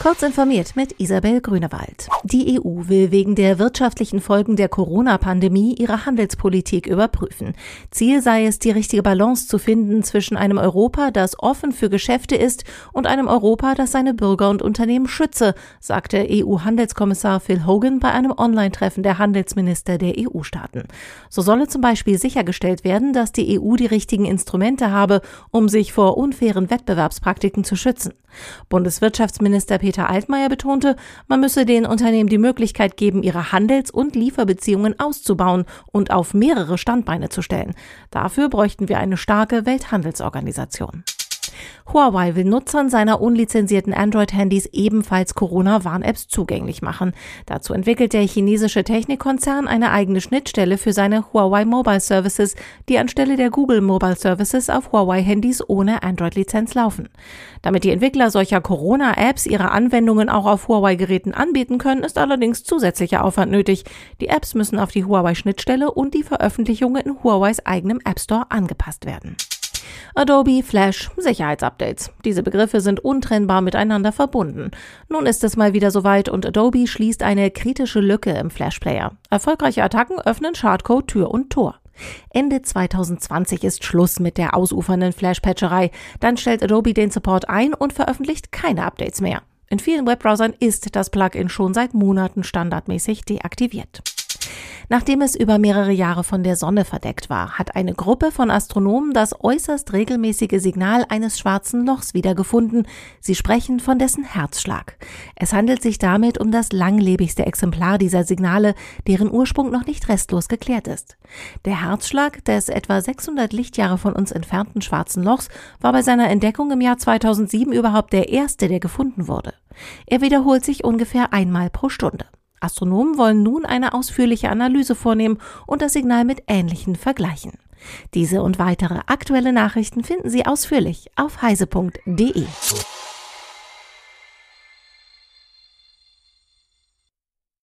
Kurz informiert mit Isabel Grünewald. Die EU will wegen der wirtschaftlichen Folgen der Corona-Pandemie ihre Handelspolitik überprüfen. Ziel sei es, die richtige Balance zu finden zwischen einem Europa, das offen für Geschäfte ist, und einem Europa, das seine Bürger und Unternehmen schütze, sagte EU-Handelskommissar Phil Hogan bei einem Online-Treffen der Handelsminister der EU-Staaten. So solle zum Beispiel sichergestellt werden, dass die EU die richtigen Instrumente habe, um sich vor unfairen Wettbewerbspraktiken zu schützen. Bundeswirtschaftsminister Peter Altmaier betonte, man müsse den Unternehmen die Möglichkeit geben, ihre Handels- und Lieferbeziehungen auszubauen und auf mehrere Standbeine zu stellen. Dafür bräuchten wir eine starke Welthandelsorganisation. Huawei will Nutzern seiner unlizenzierten Android-Handys ebenfalls Corona-Warn-Apps zugänglich machen. Dazu entwickelt der chinesische Technikkonzern eine eigene Schnittstelle für seine Huawei Mobile Services, die anstelle der Google Mobile Services auf Huawei-Handys ohne Android-Lizenz laufen. Damit die Entwickler solcher Corona-Apps ihre Anwendungen auch auf Huawei-Geräten anbieten können, ist allerdings zusätzlicher Aufwand nötig. Die Apps müssen auf die Huawei-Schnittstelle und die Veröffentlichungen in Huaweis eigenem App Store angepasst werden. Adobe Flash Sicherheitsupdates. Diese Begriffe sind untrennbar miteinander verbunden. Nun ist es mal wieder soweit und Adobe schließt eine kritische Lücke im Flash Player. Erfolgreiche Attacken öffnen Schadcode Tür und Tor. Ende 2020 ist Schluss mit der ausufernden Flash-Patcherei. Dann stellt Adobe den Support ein und veröffentlicht keine Updates mehr. In vielen Webbrowsern ist das Plugin schon seit Monaten standardmäßig deaktiviert. Nachdem es über mehrere Jahre von der Sonne verdeckt war, hat eine Gruppe von Astronomen das äußerst regelmäßige Signal eines schwarzen Lochs wiedergefunden. Sie sprechen von dessen Herzschlag. Es handelt sich damit um das langlebigste Exemplar dieser Signale, deren Ursprung noch nicht restlos geklärt ist. Der Herzschlag des etwa 600 Lichtjahre von uns entfernten schwarzen Lochs war bei seiner Entdeckung im Jahr 2007 überhaupt der erste, der gefunden wurde. Er wiederholt sich ungefähr einmal pro Stunde. Astronomen wollen nun eine ausführliche Analyse vornehmen und das Signal mit ähnlichen vergleichen. Diese und weitere aktuelle Nachrichten finden Sie ausführlich auf heise.de.